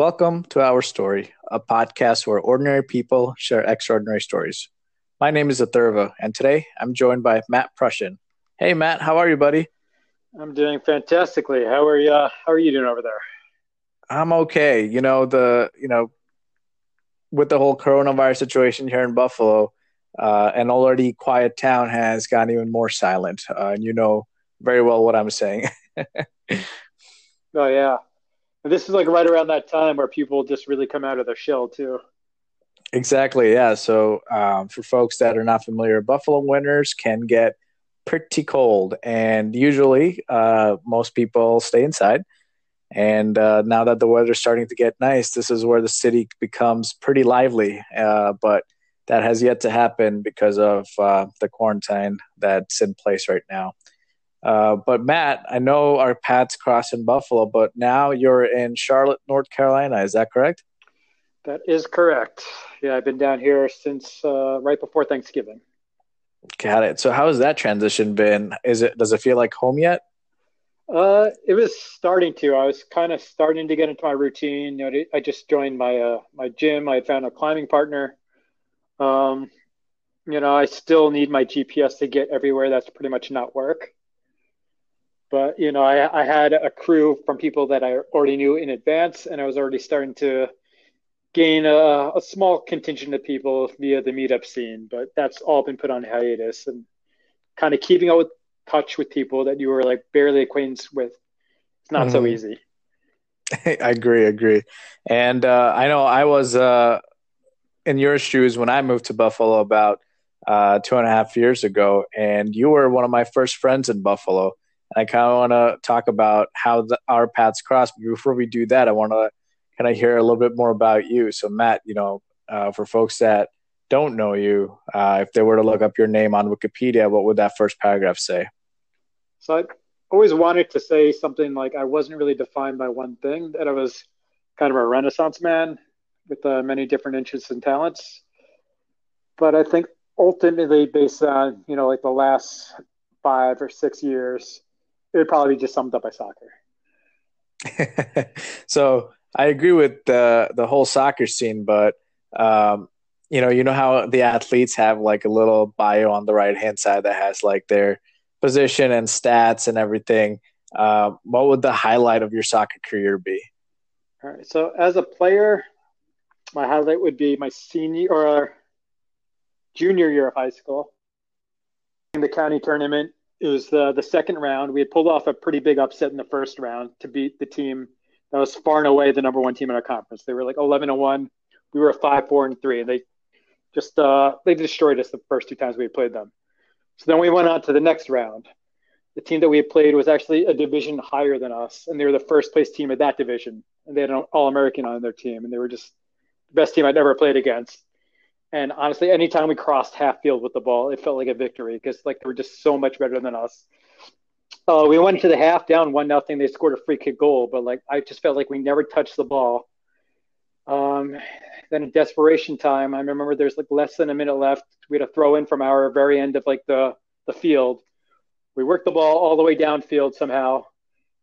Welcome to Our Story, a podcast where ordinary people share extraordinary stories. My name is Athurva, and today I'm joined by Matt Prussein. Hey, Matt, how are you, buddy? I'm doing fantastically. How are you? How are you doing over there? I'm okay. You know the you know with the whole coronavirus situation here in Buffalo, uh, an already quiet town has gotten even more silent. Uh, and you know very well what I'm saying. oh yeah, this is like right around that time where people just really come out of their shell too. Exactly. Yeah. So um, for folks that are not familiar, Buffalo winters can get pretty cold, and usually uh, most people stay inside. And uh, now that the weather's starting to get nice, this is where the city becomes pretty lively. Uh, but that has yet to happen because of uh, the quarantine that's in place right now. Uh, but Matt, I know our paths cross in Buffalo, but now you're in Charlotte, North Carolina. Is that correct? That is correct. Yeah, I've been down here since uh, right before Thanksgiving. Got it. So, how has that transition been? Is it does it feel like home yet? Uh, it was starting to. I was kind of starting to get into my routine. You know, I just joined my uh, my gym. I found a climbing partner. Um, you know, I still need my GPS to get everywhere. That's pretty much not work. But you know, I, I had a crew from people that I already knew in advance, and I was already starting to gain a, a small contingent of people via the meetup scene. But that's all been put on hiatus, and kind of keeping up with touch with people that you were like barely acquainted with. It's not mm-hmm. so easy. I agree, agree. And uh, I know I was uh, in your shoes when I moved to Buffalo about uh, two and a half years ago, and you were one of my first friends in Buffalo. And I kind of want to talk about how the, our paths crossed. But before we do that, I want to kind of hear a little bit more about you. So, Matt, you know, uh, for folks that don't know you, uh, if they were to look up your name on Wikipedia, what would that first paragraph say? So, I always wanted to say something like I wasn't really defined by one thing, that I was kind of a renaissance man with uh, many different interests and talents. But I think ultimately, based on, you know, like the last five or six years, it would probably be just summed up by soccer. so I agree with the the whole soccer scene, but um, you know, you know how the athletes have like a little bio on the right hand side that has like their position and stats and everything. Uh, what would the highlight of your soccer career be? All right. So as a player, my highlight would be my senior or junior year of high school in the county tournament it was the the second round. We had pulled off a pretty big upset in the first round to beat the team that was far and away the number one team in our conference. They were like eleven and one. We were five, four, and three, and they just uh, they destroyed us the first two times we played them. So then we went on to the next round. The team that we had played was actually a division higher than us, and they were the first place team of that division. And they had an All American on their team, and they were just the best team I'd ever played against. And honestly, anytime we crossed half field with the ball, it felt like a victory because like they were just so much better than us. Uh, we went into the half down one nothing. They scored a free kick goal, but like I just felt like we never touched the ball. Um, then in desperation time, I remember there's like less than a minute left. We had a throw in from our very end of like the the field. We worked the ball all the way downfield somehow.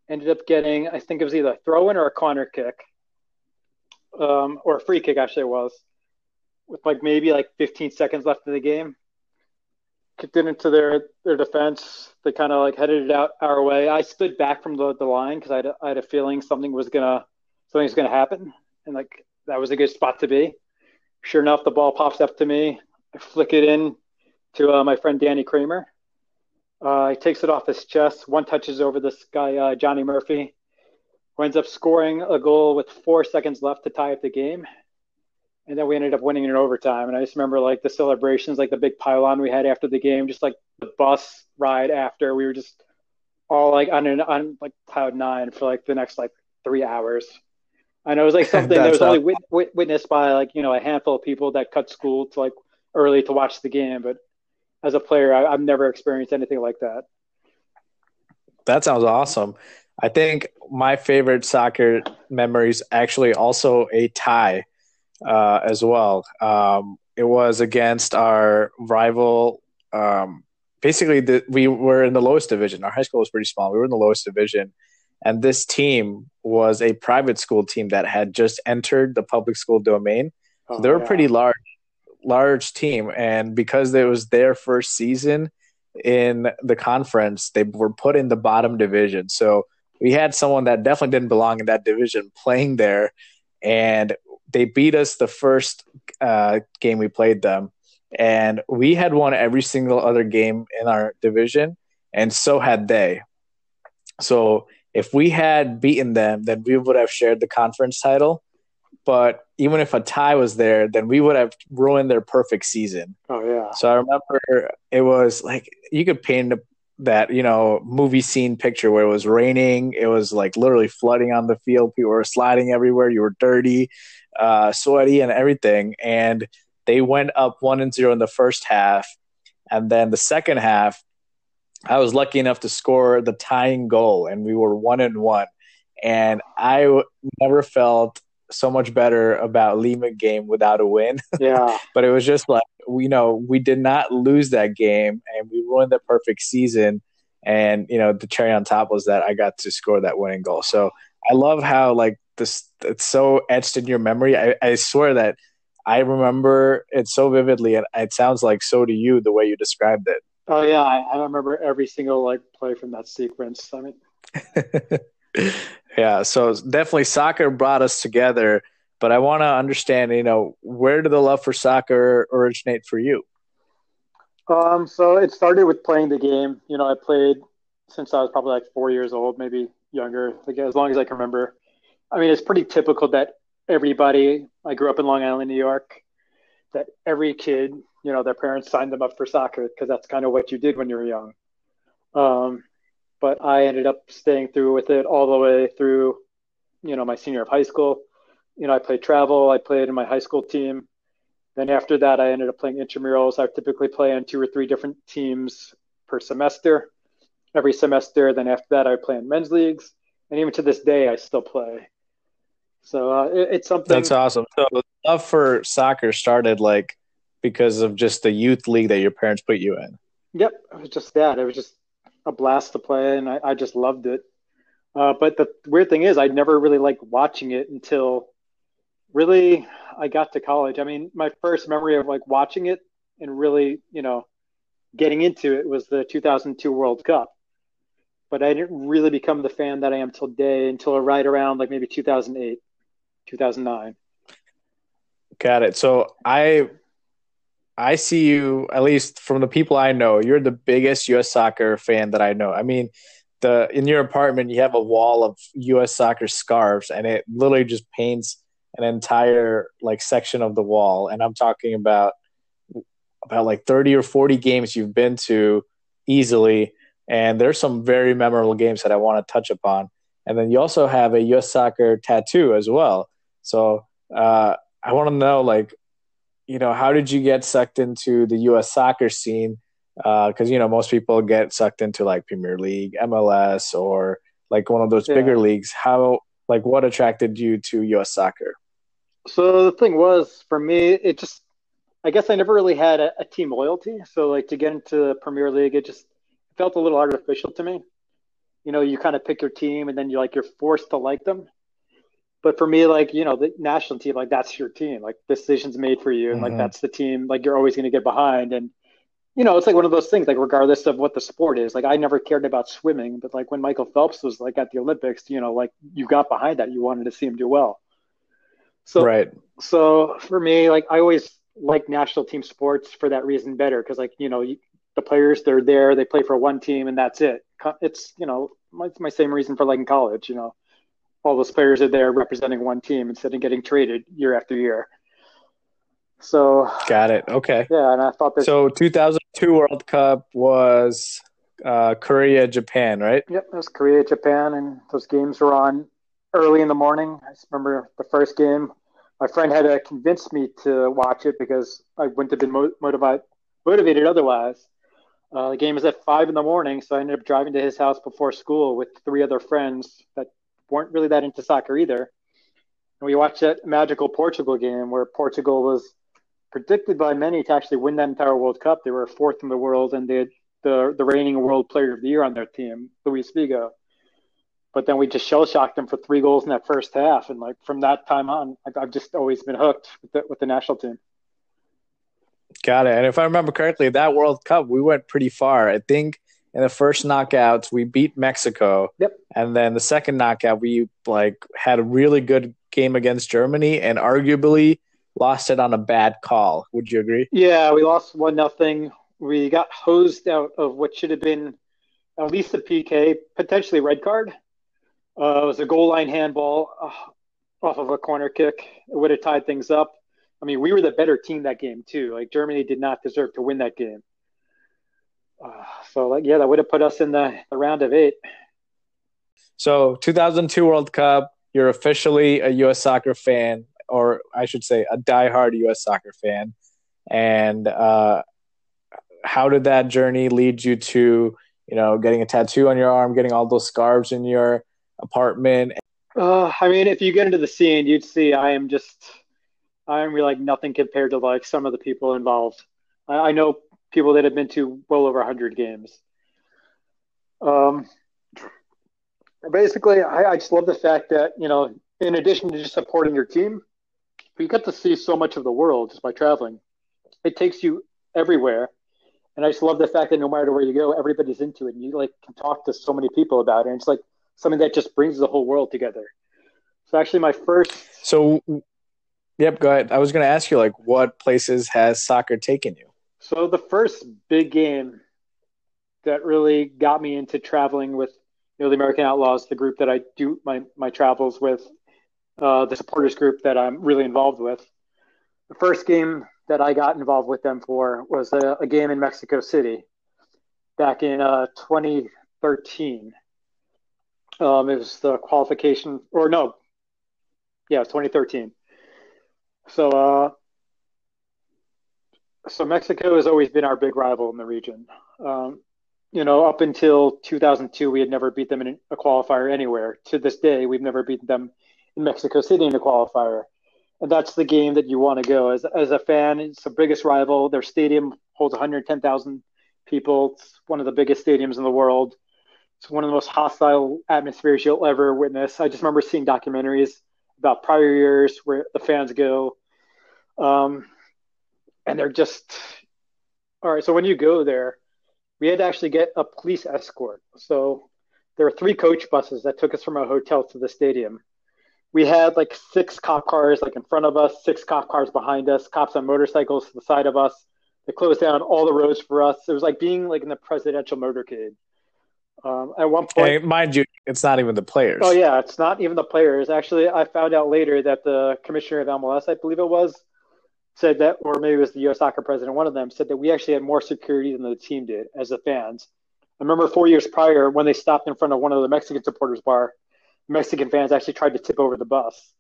Ended up getting, I think it was either a throw in or a corner kick, um, or a free kick. Actually, it was with like maybe like 15 seconds left in the game. Kicked it into their their defense. They kind of like headed it out our way. I stood back from the, the line because I, had I had a feeling something was gonna something was gonna happen, and like that was a good spot to be. Sure enough, the ball pops up to me. I flick it in to uh, my friend Danny Kramer. Uh, he takes it off his chest. One touches over this guy uh, Johnny Murphy, who ends up scoring a goal with four seconds left to tie up the game and then we ended up winning in overtime. And I just remember like the celebrations, like the big pylon we had after the game, just like the bus ride after. We were just all like on an, on like cloud nine for like the next like three hours. And it was like something that was only wit- wit- witnessed by like you know a handful of people that cut school to like early to watch the game. But as a player, I, I've never experienced anything like that. That sounds awesome. I think my favorite soccer memories actually also a tie uh, as well. Um, it was against our rival. Um, basically, the, we were in the lowest division. Our high school was pretty small. We were in the lowest division, and this team was a private school team that had just entered the public school domain. Oh, they were yeah. pretty large, large team, and because it was their first season in the conference, they were put in the bottom division. So we had someone that definitely didn't belong in that division playing there, and they beat us the first uh, game we played them, and we had won every single other game in our division, and so had they. So if we had beaten them, then we would have shared the conference title. But even if a tie was there, then we would have ruined their perfect season. Oh yeah. So I remember it was like you could paint that you know movie scene picture where it was raining it was like literally flooding on the field people were sliding everywhere you were dirty uh, sweaty and everything and they went up one and zero in the first half and then the second half i was lucky enough to score the tying goal and we were one and one and I w- never felt so much better about Lima game without a win. Yeah. but it was just like you know, we did not lose that game and we ruined the perfect season. And, you know, the cherry on top was that I got to score that winning goal. So I love how like this it's so etched in your memory. I, I swear that I remember it so vividly and it sounds like so do you the way you described it. Oh yeah, I, I remember every single like play from that sequence. I mean Yeah, so definitely soccer brought us together, but I want to understand, you know, where did the love for soccer originate for you? Um, so it started with playing the game. You know, I played since I was probably like four years old, maybe younger, like as long as I can remember. I mean, it's pretty typical that everybody. I grew up in Long Island, New York. That every kid, you know, their parents signed them up for soccer because that's kind of what you did when you were young. Um, but I ended up staying through with it all the way through, you know, my senior of high school. You know, I played travel. I played in my high school team. Then after that, I ended up playing intramurals. I typically play on two or three different teams per semester. Every semester, then after that, I play in men's leagues, and even to this day, I still play. So uh, it, it's something. That's awesome. So love for soccer started like because of just the youth league that your parents put you in. Yep, it was just that. It was just a blast to play, and I, I just loved it. Uh, but the weird thing is, I never really liked watching it until really I got to college. I mean, my first memory of like watching it and really, you know, getting into it was the 2002 World Cup. But I didn't really become the fan that I am today until right around like maybe 2008, 2009. Got it. So I I see you at least from the people I know. You're the biggest U.S. soccer fan that I know. I mean, the in your apartment you have a wall of U.S. soccer scarves, and it literally just paints an entire like section of the wall. And I'm talking about about like 30 or 40 games you've been to easily, and there's some very memorable games that I want to touch upon. And then you also have a U.S. soccer tattoo as well. So uh, I want to know like you know, how did you get sucked into the U.S. soccer scene? Because uh, you know, most people get sucked into like Premier League, MLS, or like one of those yeah. bigger leagues. How, like, what attracted you to U.S. soccer? So the thing was, for me, it just, I guess I never really had a, a team loyalty. So like to get into the Premier League, it just felt a little artificial to me. You know, you kind of pick your team, and then you're like you're forced to like them but for me, like you know, the national team, like that's your team. Like decisions made for you, and mm-hmm. like that's the team. Like you're always going to get behind, and you know, it's like one of those things. Like regardless of what the sport is, like I never cared about swimming, but like when Michael Phelps was like at the Olympics, you know, like you got behind that. You wanted to see him do well. So right. So for me, like I always like national team sports for that reason better because like you know the players they're there they play for one team and that's it. It's you know it's my same reason for like in college. You know all those players are there representing one team instead of getting traded year after year. So got it. Okay. Yeah, and I thought that. So 2002 World Cup was uh, Korea, Japan, right? Yep, it was Korea, Japan, and those games were on early in the morning. I remember the first game. My friend had to convince me to watch it because I wouldn't have been mo- motivated motivated otherwise. Uh, the game was at five in the morning, so I ended up driving to his house before school with three other friends that weren't really that into soccer either. And we watched that magical Portugal game where Portugal was predicted by many to actually win that entire World Cup. They were fourth in the world and they had the, the reigning World Player of the Year on their team, Luis Figo. but then we just shell shocked them for three goals in that first half, and like from that time on, I've just always been hooked with the, with the national team. Got it. And if I remember correctly, that World Cup we went pretty far. I think in the first knockouts we beat Mexico. Yep. And then the second knockout we like had a really good game against Germany and arguably lost it on a bad call. Would you agree? Yeah, we lost one nothing. We got hosed out of what should have been at least a PK, potentially red card. Uh, it was a goal line handball uh, off of a corner kick. It would have tied things up. I mean, we were the better team that game too. Like Germany did not deserve to win that game. Uh, so, like, yeah, that would have put us in the, the round of eight. So, 2002 World Cup, you're officially a U.S. soccer fan, or I should say, a diehard U.S. soccer fan. And uh, how did that journey lead you to, you know, getting a tattoo on your arm, getting all those scarves in your apartment? Uh, I mean, if you get into the scene, you'd see I am just, I am really like nothing compared to like some of the people involved. I, I know people that have been to well over 100 games. Um, basically, I, I just love the fact that, you know, in addition to just supporting your team, you get to see so much of the world just by traveling. It takes you everywhere. And I just love the fact that no matter where you go, everybody's into it. And you like can talk to so many people about it. And it's like something that just brings the whole world together. So actually my first So yep, go ahead. I was gonna ask you like what places has soccer taken you? So the first big game that really got me into traveling with you know the American Outlaws, the group that I do my my travels with, uh, the supporters group that I'm really involved with. The first game that I got involved with them for was a, a game in Mexico City back in uh, 2013. Um, it was the qualification, or no, yeah, 2013. So, uh, so Mexico has always been our big rival in the region. Um, you know, up until 2002, we had never beat them in a qualifier anywhere. To this day, we've never beaten them in Mexico City in a qualifier. And that's the game that you want to go as as a fan. It's the biggest rival. Their stadium holds 110,000 people. It's one of the biggest stadiums in the world. It's one of the most hostile atmospheres you'll ever witness. I just remember seeing documentaries about prior years where the fans go, um, and they're just all right. So when you go there, we had to actually get a police escort. So there were three coach buses that took us from our hotel to the stadium we had like six cop cars like in front of us, six cop cars behind us, cops on motorcycles to the side of us. They closed down all the roads for us. It was like being like in the presidential motorcade. Um, at one point, hey, mind you, it's not even the players. Oh yeah, it's not even the players. Actually, I found out later that the commissioner of MLS, I believe it was, said that, or maybe it was the U.S. soccer president, one of them said that we actually had more security than the team did as the fans. I remember four years prior when they stopped in front of one of the Mexican supporters bar Mexican fans actually tried to tip over the bus.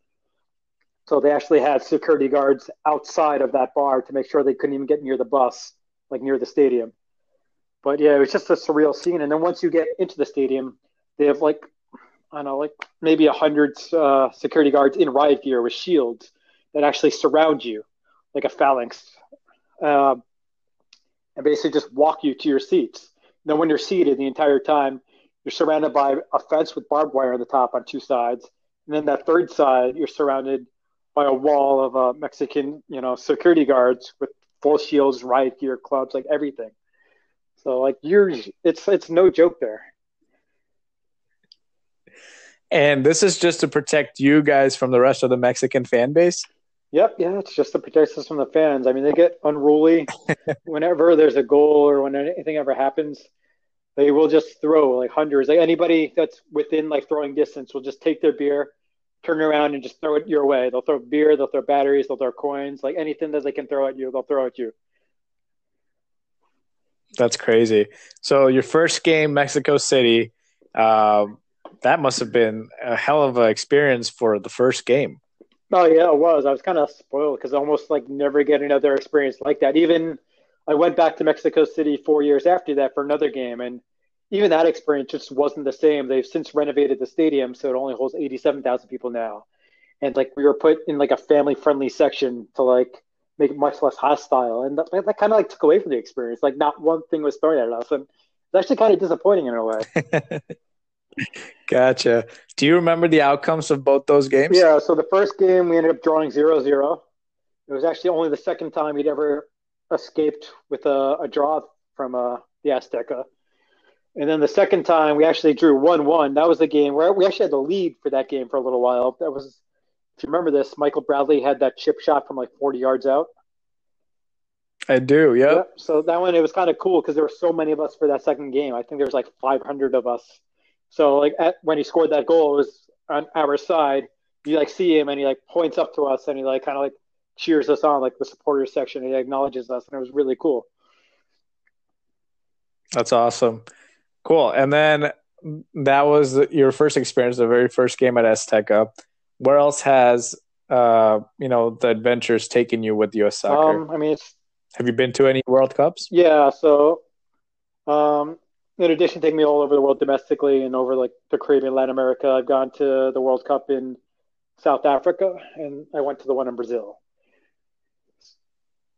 So they actually had security guards outside of that bar to make sure they couldn't even get near the bus, like near the stadium. But yeah, it was just a surreal scene. And then once you get into the stadium, they have like I don't know, like maybe a hundred uh, security guards in riot gear with shields that actually surround you, like a phalanx, uh, and basically just walk you to your seats. And then when you're seated the entire time, you're surrounded by a fence with barbed wire on the top on two sides, and then that third side you're surrounded by a wall of uh, Mexican, you know, security guards with full shields, riot gear, clubs, like everything. So like you're, it's it's no joke there. And this is just to protect you guys from the rest of the Mexican fan base. Yep, yeah, it's just to protect us from the fans. I mean, they get unruly whenever there's a goal or when anything ever happens they will just throw like hundreds. Like anybody that's within like throwing distance will just take their beer, turn around and just throw it your way. They'll throw beer, they'll throw batteries, they'll throw coins, like anything that they can throw at you, they'll throw at you. That's crazy. So your first game, Mexico City, uh, that must have been a hell of an experience for the first game. Oh yeah, it was. I was kind of spoiled because I almost like never get another experience like that. Even I went back to Mexico City four years after that for another game, and even that experience just wasn't the same. They've since renovated the stadium, so it only holds eighty-seven thousand people now, and like we were put in like a family-friendly section to like make it much less hostile, and that, that kind of like took away from the experience. Like not one thing was thrown at us, and it's actually kind of disappointing in a way. Gotcha. Do you remember the outcomes of both those games? Yeah. So the first game we ended up drawing 0-0. It was actually only the second time we'd ever escaped with a, a draw from uh, the Azteca. And then the second time we actually drew one-one. That was the game where we actually had the lead for that game for a little while. That was, if you remember this, Michael Bradley had that chip shot from like 40 yards out. I do. Yep. Yep. So that one it was kind of cool because there were so many of us for that second game. I think there was like 500 of us. So like at, when he scored that goal, it was on our side. You like see him and he like points up to us and he like kind of like cheers us on, like the supporters section. He acknowledges us and it was really cool. That's awesome. Cool. And then that was your first experience, the very first game at Azteca. Where else has uh, you know the adventures taken you with U.S. soccer? Um, I mean, it's Have you been to any World Cups? Yeah, so um, in addition to taking me all over the world domestically and over like the Caribbean, Latin America, I've gone to the World Cup in South Africa and I went to the one in Brazil.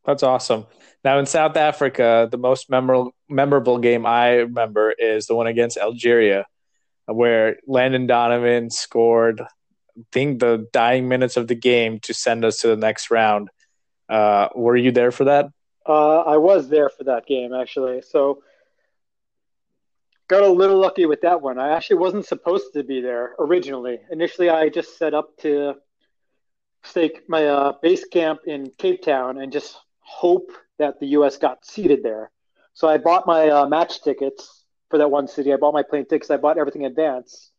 That's awesome. Now in South Africa, the most memorable memorable game I remember is the one against Algeria, where Landon Donovan scored, I think the dying minutes of the game to send us to the next round. Uh, were you there for that? Uh, I was there for that game actually, so got a little lucky with that one. I actually wasn't supposed to be there originally. Initially, I just set up to stake my uh, base camp in Cape Town and just hope that the U.S. got seated there. So I bought my uh, match tickets for that one city. I bought my plane tickets. I bought everything in advance.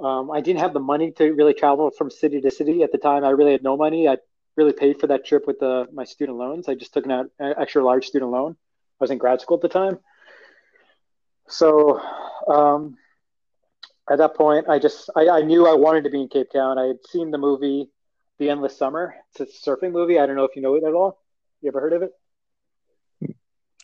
Um, I didn't have the money to really travel from city to city at the time. I really had no money. I really paid for that trip with the, my student loans. I just took an extra large student loan. I was in grad school at the time. So um, at that point, I just I, I, knew I wanted to be in Cape Town. I had seen the movie The Endless Summer. It's a surfing movie. I don't know if you know it at all. You ever heard of it?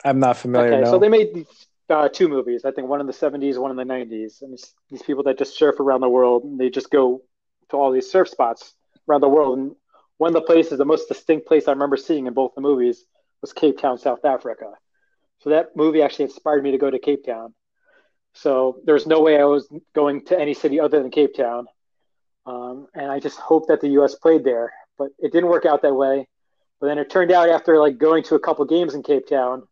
I'm not familiar. Okay, no. so they made these uh, two movies. I think one in the 70s, one in the 90s, and these people that just surf around the world and they just go to all these surf spots around the world. And one of the places, the most distinct place I remember seeing in both the movies, was Cape Town, South Africa. So that movie actually inspired me to go to Cape Town. So there's no way I was going to any city other than Cape Town. Um, and I just hoped that the U.S. played there, but it didn't work out that way. But then it turned out after like going to a couple games in Cape Town,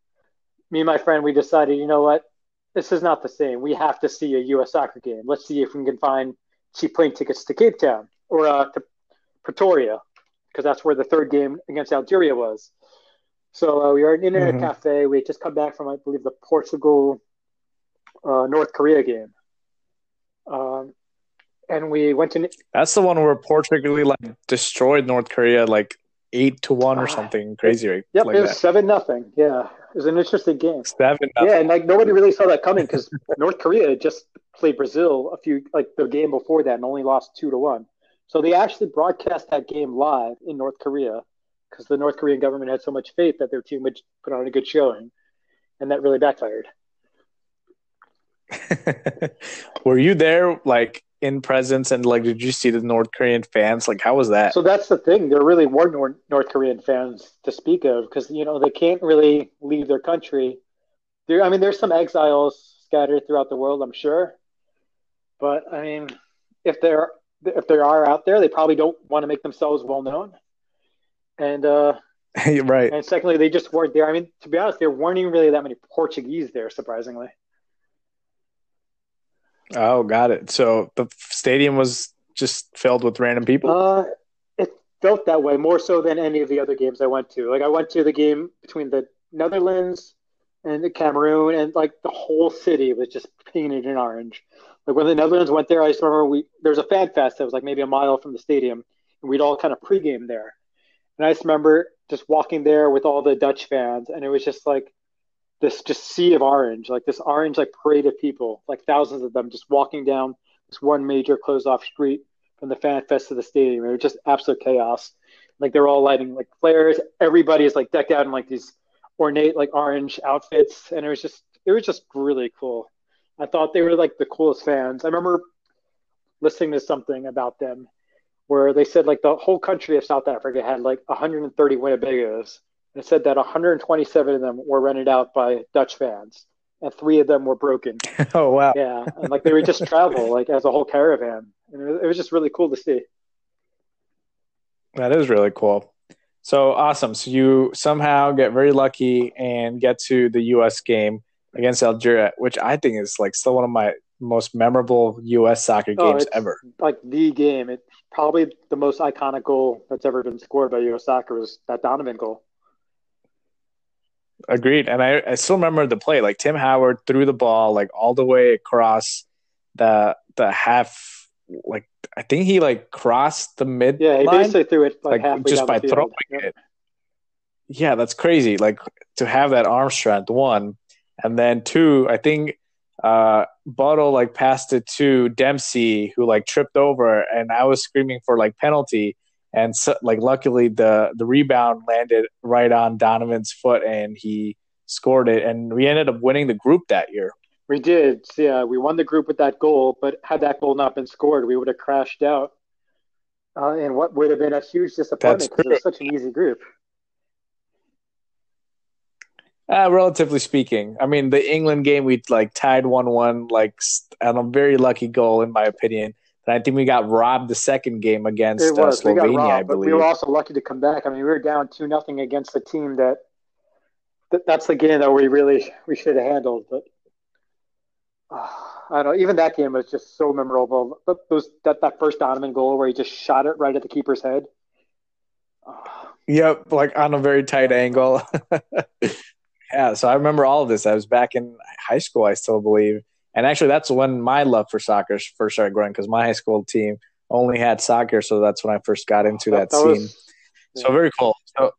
me and my friend we decided, you know what, this is not the same. We have to see a U.S. soccer game. Let's see if we can find cheap plane tickets to Cape Town or uh, to Pretoria, because that's where the third game against Algeria was. So uh, we were in an internet mm-hmm. cafe. We had just come back from, I believe, the Portugal uh, North Korea game. Um, and we went to. That's the one where Portugal like destroyed North Korea like eight to one or ah, something crazy. Right? Yep, like it was that. seven nothing. Yeah, it was an interesting game. Seven. Yeah, and like nobody really saw that coming because North Korea just played Brazil a few like the game before that and only lost two to one. So they actually broadcast that game live in North Korea because the North Korean government had so much faith that their team would put on a good showing, and that really backfired. Were you there, like in presence, and like, did you see the North Korean fans? Like, how was that? So that's the thing. There really were North, North Korean fans to speak of because you know they can't really leave their country. There, I mean, there's some exiles scattered throughout the world, I'm sure, but I mean, if there if there are out there, they probably don't want to make themselves well known. And uh, right. And secondly, they just weren't there. I mean, to be honest, there weren't even really that many Portuguese there, surprisingly. Oh, got it. So the stadium was just filled with random people. Uh, it felt that way more so than any of the other games I went to. Like I went to the game between the Netherlands and the Cameroon, and like the whole city was just painted in orange. Like when the Netherlands went there, I just remember we there was a fan fest that was like maybe a mile from the stadium, and we'd all kind of pregame there. And I just remember just walking there with all the Dutch fans, and it was just like this just sea of orange, like this orange like parade of people, like thousands of them just walking down this one major closed off street from the fan fest to the stadium. It was just absolute chaos. Like they're all lighting like flares. Everybody is like decked out in like these ornate like orange outfits, and it was just it was just really cool. I thought they were like the coolest fans. I remember listening to something about them where they said like the whole country of South Africa had like 130 Winnebagos, it said that 127 of them were rented out by Dutch fans. and three of them were broken. oh wow! Yeah, and like they would just travel like as a whole caravan, and it was, it was just really cool to see. That is really cool. So awesome! So you somehow get very lucky and get to the U.S. game against Algeria, which I think is like still one of my most memorable U.S. soccer oh, games ever. Like the game. It's probably the most iconic goal that's ever been scored by U.S. soccer was that Donovan goal. Agreed. And I, I still remember the play. Like Tim Howard threw the ball like all the way across the the half like I think he like crossed the mid. Yeah, he basically threw it like, like just by throwing yep. it. Yeah, that's crazy. Like to have that arm strength, one, and then two. I think uh Buttle like passed it to Dempsey, who like tripped over, and I was screaming for like penalty, and so, like luckily the the rebound landed right on Donovan's foot, and he scored it, and we ended up winning the group that year. We did, yeah. We won the group with that goal, but had that goal not been scored, we would have crashed out, uh, and what would have been a huge disappointment because it was such an easy group. Uh, relatively speaking, I mean, the England game we like tied one-one, like and a very lucky goal in my opinion. And I think we got robbed the second game against uh, Slovenia, robbed, I believe. But we were also lucky to come back. I mean, we were down two nothing against a team that, that that's the game that we really we should have handled. But uh, I don't know. Even that game was just so memorable. But Those that that first Donovan goal where he just shot it right at the keeper's head. Yep, like on a very tight angle. Yeah, so I remember all of this. I was back in high school, I still believe, and actually that's when my love for soccer first started growing because my high school team only had soccer, so that's when I first got into that, that scene. Was, yeah. So very cool. So,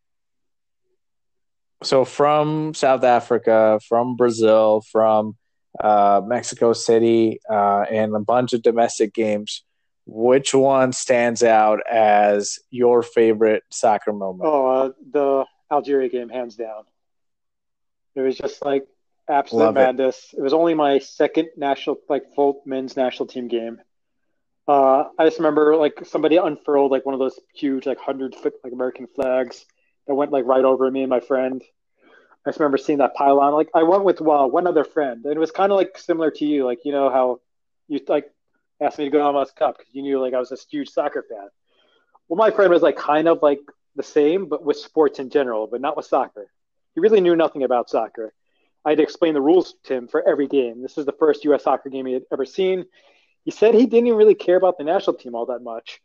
so from South Africa, from Brazil, from uh, Mexico City, uh, and a bunch of domestic games. Which one stands out as your favorite soccer moment? Oh, uh, the Algeria game, hands down. It was just like absolute Love madness. It. it. was only my second national, like full men's national team game. Uh, I just remember like somebody unfurled like one of those huge like hundred foot like American flags that went like right over me and my friend. I just remember seeing that pylon. Like I went with well, one other friend, and it was kind of like similar to you. Like you know how you like asked me to go to MLS Cup because you knew like I was a huge soccer fan. Well, my friend was like kind of like the same, but with sports in general, but not with soccer. He really knew nothing about soccer. I had to explain the rules to him for every game. This was the first U.S. soccer game he had ever seen. He said he didn't even really care about the national team all that much.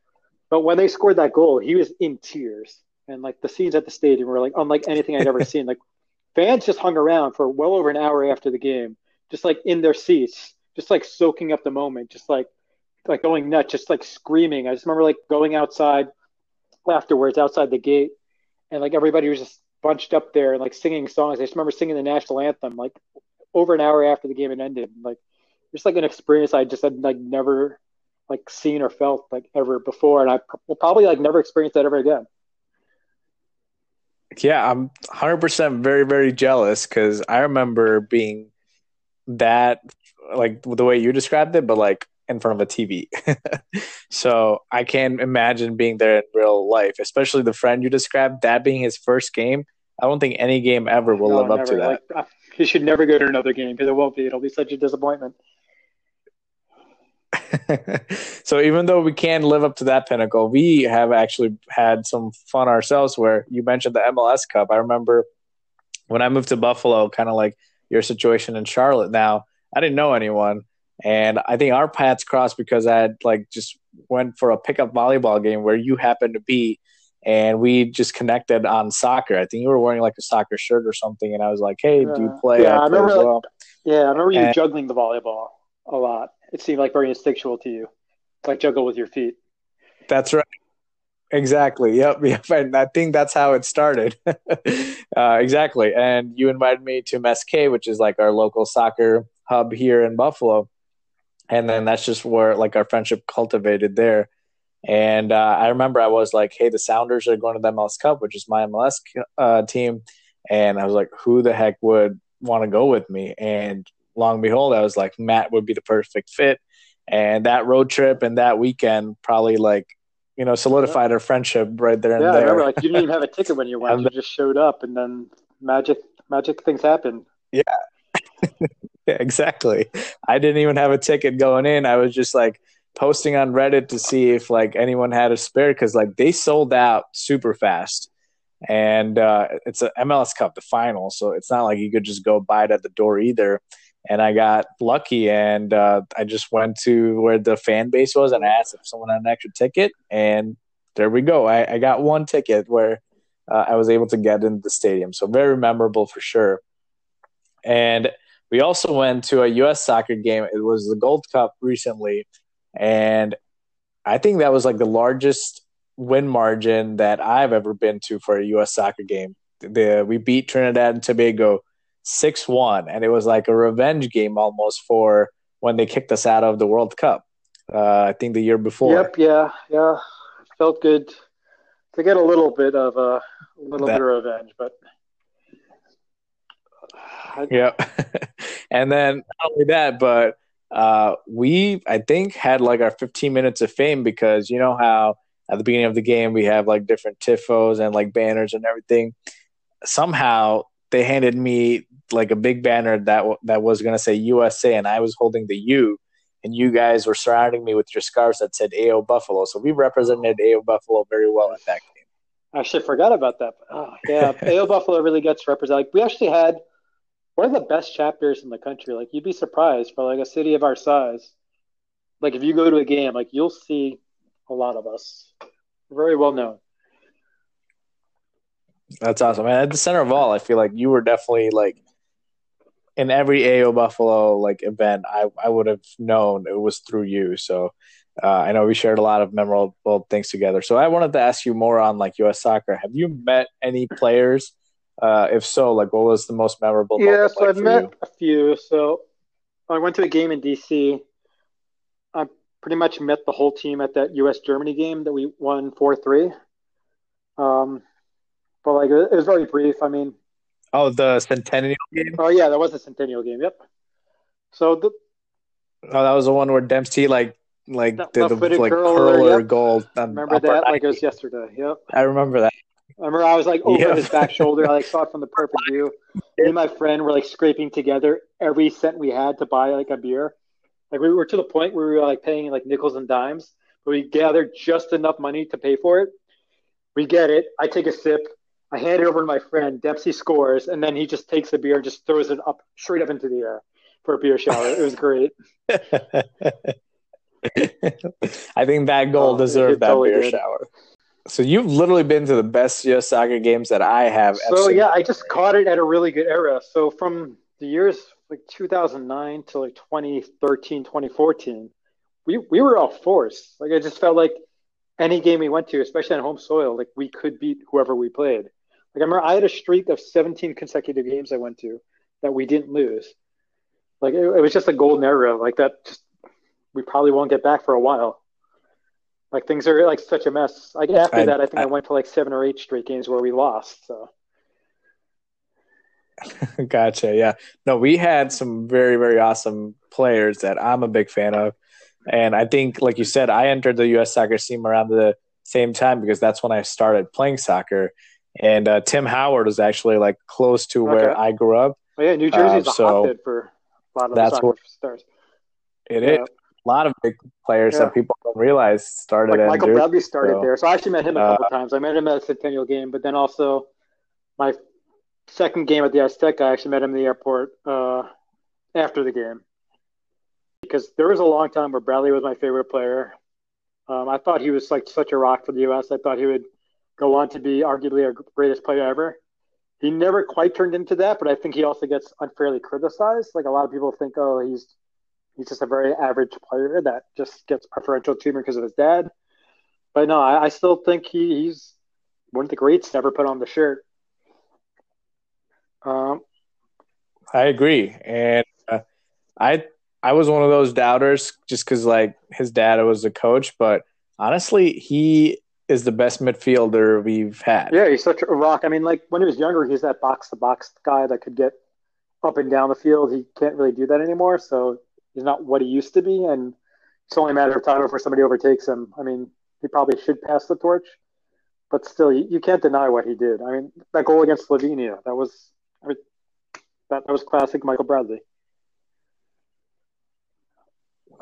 But when they scored that goal, he was in tears. And like the scenes at the stadium were like unlike anything I'd ever seen. Like fans just hung around for well over an hour after the game, just like in their seats, just like soaking up the moment, just like like going nuts, just like screaming. I just remember like going outside afterwards, outside the gate, and like everybody was just bunched up there and like singing songs. I just remember singing the national anthem like over an hour after the game had ended. Like just like an experience I just had like never like seen or felt like ever before, and I will probably like never experience that ever again. Yeah, I'm 100% very very jealous because I remember being that like the way you described it, but like in front of a TV. so I can't imagine being there in real life, especially the friend you described, that being his first game. I don't think any game ever will no, live never. up to that. Like, uh, he should never go to another game because it won't be. It'll be such a disappointment. so even though we can't live up to that pinnacle, we have actually had some fun ourselves. Where you mentioned the MLS Cup, I remember when I moved to Buffalo, kind of like your situation in Charlotte. Now I didn't know anyone, and I think our paths crossed because I had like just went for a pickup volleyball game where you happened to be and we just connected on soccer. I think you were wearing like a soccer shirt or something, and I was like, "Hey, do you play?" Yeah, I, I remember. Well. Yeah, I remember you and, juggling the volleyball a lot. It seemed like very instinctual to you, like juggle with your feet. That's right. Exactly. Yep. Yep. And I think that's how it started. uh, exactly. And you invited me to MSK, which is like our local soccer hub here in Buffalo and then that's just where like our friendship cultivated there. And uh, I remember I was like, "Hey, the Sounders are going to the MLS Cup, which is my MLS uh, team," and I was like, "Who the heck would want to go with me?" And long and behold, I was like, Matt would be the perfect fit. And that road trip and that weekend probably like you know solidified yeah. our friendship right there and yeah, there. I remember like you didn't even have a ticket when you went; you just showed up, and then magic magic things happened. Yeah, exactly. I didn't even have a ticket going in. I was just like posting on Reddit to see if like anyone had a spare because like they sold out super fast. And uh, it's a MLS Cup, the final, so it's not like you could just go buy it at the door either. And I got lucky, and uh, I just went to where the fan base was and asked if someone had an extra ticket, and there we go. I, I got one ticket where uh, I was able to get into the stadium, so very memorable for sure. And we also went to a U.S. soccer game. It was the Gold Cup recently, and I think that was like the largest win margin that I've ever been to for a U.S. soccer game. The, we beat Trinidad and Tobago six one, and it was like a revenge game almost for when they kicked us out of the World Cup. Uh, I think the year before. Yep. Yeah. Yeah. Felt good to get a little bit of a, a little that, bit of revenge, but Yep. and then not only that, but uh, we I think had like our 15 minutes of fame because you know how at the beginning of the game we have like different tifos and like banners and everything. Somehow they handed me like a big banner that that was going to say USA and I was holding the U and you guys were surrounding me with your scarves that said AO Buffalo. So we represented AO Buffalo very well at that game. I actually forgot about that. Oh, yeah, AO Buffalo really gets represented. Like we actually had one of the best chapters in the country. Like you'd be surprised for like a city of our size. Like if you go to a game, like you'll see a lot of us. Very well known. That's awesome. And at the center of all, I feel like you were definitely like in every AO Buffalo like event, I, I would have known it was through you. So uh, I know we shared a lot of memorable things together. So I wanted to ask you more on like U.S. soccer. Have you met any players uh, if so, like what was the most memorable? Yeah, so like I've met you? a few. So I went to a game in DC. I pretty much met the whole team at that U.S. Germany game that we won four three. Um, but like it was very brief. I mean, oh, the Centennial game. Oh yeah, that was a Centennial game. Yep. So the. Oh, that was the one where Dempsey like like did the like curler, curler yep. goal. Remember that? Like it was yesterday. Yep. I remember that. I remember I was like over yeah. his back shoulder. I like saw it from the perfect view. Me and my friend were like scraping together every cent we had to buy like a beer. Like we were to the point where we were like paying like nickels and dimes, but we gathered just enough money to pay for it. We get it. I take a sip. I hand it over to my friend. Dempsey scores, and then he just takes the beer and just throws it up straight up into the air for a beer shower. It was great. I think that goal oh, deserved that totally beer did. shower. So you've literally been to the best US soccer games that I have. So yeah, I just caught it at a really good era. So from the years like 2009 to like 2013, 2014, we we were all force. Like I just felt like any game we went to, especially on home soil, like we could beat whoever we played. Like I remember I had a streak of 17 consecutive games I went to that we didn't lose. Like it, it was just a golden era. Like that just we probably won't get back for a while. Like things are like such a mess. Like after I, that, I think I, I went to like seven or eight straight games where we lost. So. gotcha. Yeah. No, we had some very, very awesome players that I'm a big fan of. And I think, like you said, I entered the U.S. soccer team around the same time because that's when I started playing soccer. And uh, Tim Howard was actually like close to okay. where I grew up. Oh, yeah, New Jersey's uh, a so hotbed for a lot of that's soccer what, stars. It yeah. is a lot of big players yeah. that people don't realize started. At like Michael Bradley started so, there, so I actually met him a couple uh, times. I met him at a Centennial game, but then also my second game at the Azteca, I actually met him in the airport uh, after the game because there was a long time where Bradley was my favorite player. Um, I thought he was like such a rock for the U.S. I thought he would go on to be arguably our greatest player ever. He never quite turned into that, but I think he also gets unfairly criticized. Like a lot of people think, oh, he's he's just a very average player that just gets preferential treatment because of his dad. But no, I, I still think he, he's one of the greats to ever put on the shirt. Um, I agree, and uh, I I was one of those doubters just because like his dad was a coach, but honestly, he is the best midfielder we've had. Yeah, he's such a rock. I mean, like when he was younger, he's that box to box guy that could get up and down the field. He can't really do that anymore, so he's not what he used to be, and it's only a matter of time before somebody overtakes him. I mean, he probably should pass the torch, but still, you, you can't deny what he did. I mean, that goal against Slovenia, that was I mean, that, that was classic Michael Bradley.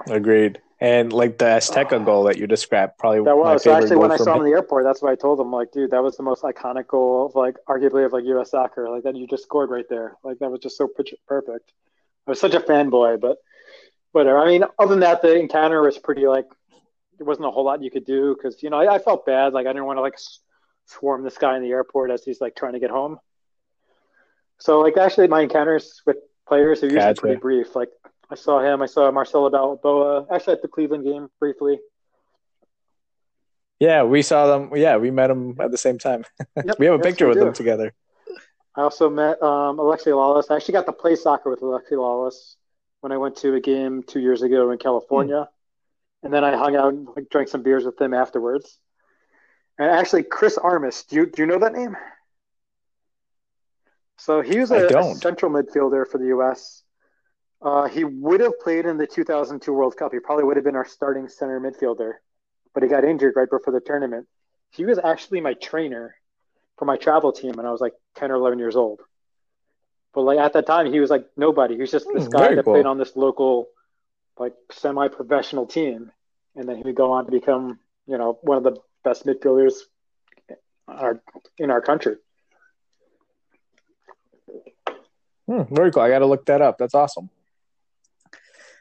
Agreed. And like the Azteca goal that you described, probably that was so actually when I saw him in the airport. That's what I told him. Like, dude, that was the most iconic goal of like arguably of like U.S. soccer. Like that you just scored right there. Like that was just so perfect. I was such a fanboy, but whatever. I mean, other than that, the encounter was pretty like there wasn't a whole lot you could do because you know I, I, felt bad. Like I didn't want to like swarm this guy in the airport as he's like trying to get home. So like actually, my encounters with players are usually gotcha. pretty brief. Like I saw him. I saw Marcelo Balboa actually at the Cleveland game briefly. Yeah, we saw them. Yeah, we met them at the same time. Yep, we have a yes, picture with do. them together. I also met um, Alexi Lalas. I actually got to play soccer with Alexi Lalas when I went to a game two years ago in California, mm. and then I hung out and like, drank some beers with him afterwards. And actually, Chris Armas. Do you do you know that name? So he was a, a central midfielder for the U.S. Uh, he would have played in the 2002 World Cup. He probably would have been our starting center midfielder, but he got injured right before the tournament. He was actually my trainer for my travel team, and I was like 10 or 11 years old. But like at that time, he was like nobody. He was just this mm, guy that cool. played on this local, like semi-professional team, and then he would go on to become, you know, one of the best midfielders our, in our country. Hmm, very cool. I got to look that up. That's awesome.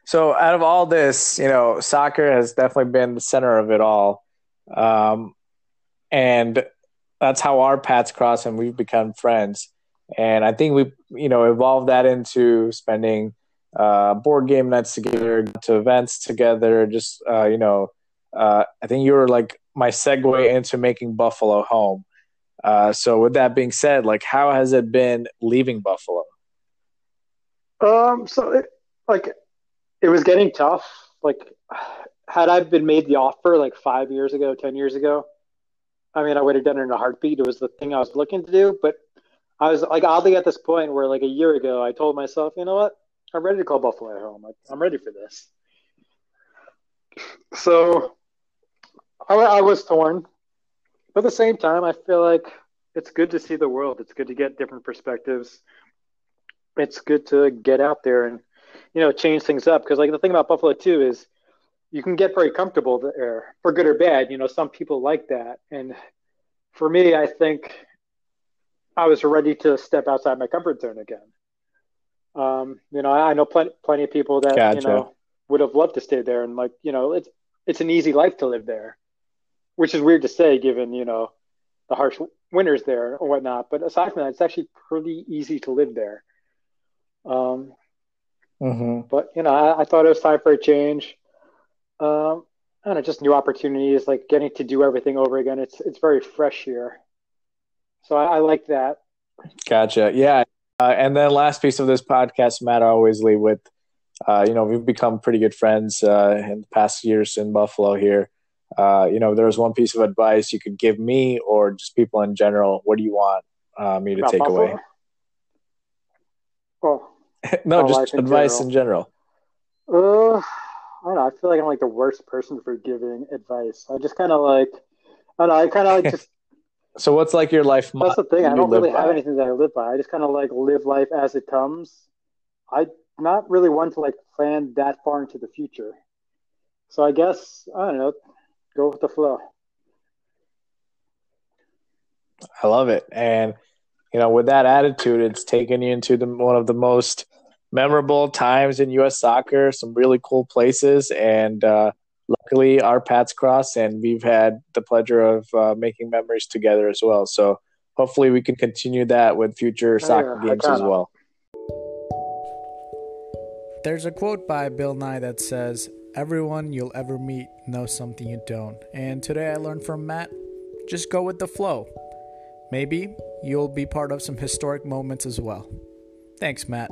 So, out of all this, you know, soccer has definitely been the center of it all. Um, and that's how our paths cross and we've become friends. And I think we, you know, evolved that into spending uh, board game nights together, to events together. Just, uh, you know, uh, I think you were like my segue into making Buffalo home. Uh, so, with that being said, like, how has it been leaving Buffalo? Um, so it, like it was getting tough. Like, had I been made the offer like five years ago, ten years ago, I mean, I would have done it in a heartbeat. It was the thing I was looking to do. But I was like oddly at this point where like a year ago, I told myself, you know what, I'm ready to call Buffalo at home. Like, I'm ready for this. So I, I was torn, but at the same time, I feel like it's good to see the world. It's good to get different perspectives. It's good to get out there and you know, change things up. Because like the thing about Buffalo too is you can get very comfortable there for good or bad. You know, some people like that, and for me, I think I was ready to step outside my comfort zone again. Um, you know, I, I know plenty plenty of people that gotcha. you know would have loved to stay there, and like you know, it's it's an easy life to live there, which is weird to say given you know the harsh winters there or whatnot. But aside from that, it's actually pretty easy to live there. Um, Mm-hmm. But you know, I, I, thought it was time for a change. Um, I don't know, just new opportunities, like getting to do everything over again. It's it's very fresh here, so I, I like that. Gotcha. Yeah, uh, and then last piece of this podcast, Matt, I always leave with. Uh, you know, we've become pretty good friends uh, in the past years in Buffalo here. Uh, you know, there was one piece of advice you could give me or just people in general. What do you want uh, me to About take Buffalo? away? Well, no, just in advice general. in general. Uh, I don't know. I feel like I'm like the worst person for giving advice. I just kind of like, I don't know. I kind of like just. So what's like your life? That's the thing. I don't really by? have anything that I live by. I just kind of like live life as it comes. I'm not really one to like plan that far into the future. So I guess I don't know. Go with the flow. I love it, and you know, with that attitude, it's taken you into the one of the most memorable times in U.S. soccer. Some really cool places, and uh, luckily our paths cross, and we've had the pleasure of uh, making memories together as well. So hopefully, we can continue that with future soccer yeah, games as well. There's a quote by Bill Nye that says, Everyone you'll ever meet knows something you don't. And today I learned from Matt just go with the flow. Maybe you'll be part of some historic moments as well. Thanks, Matt.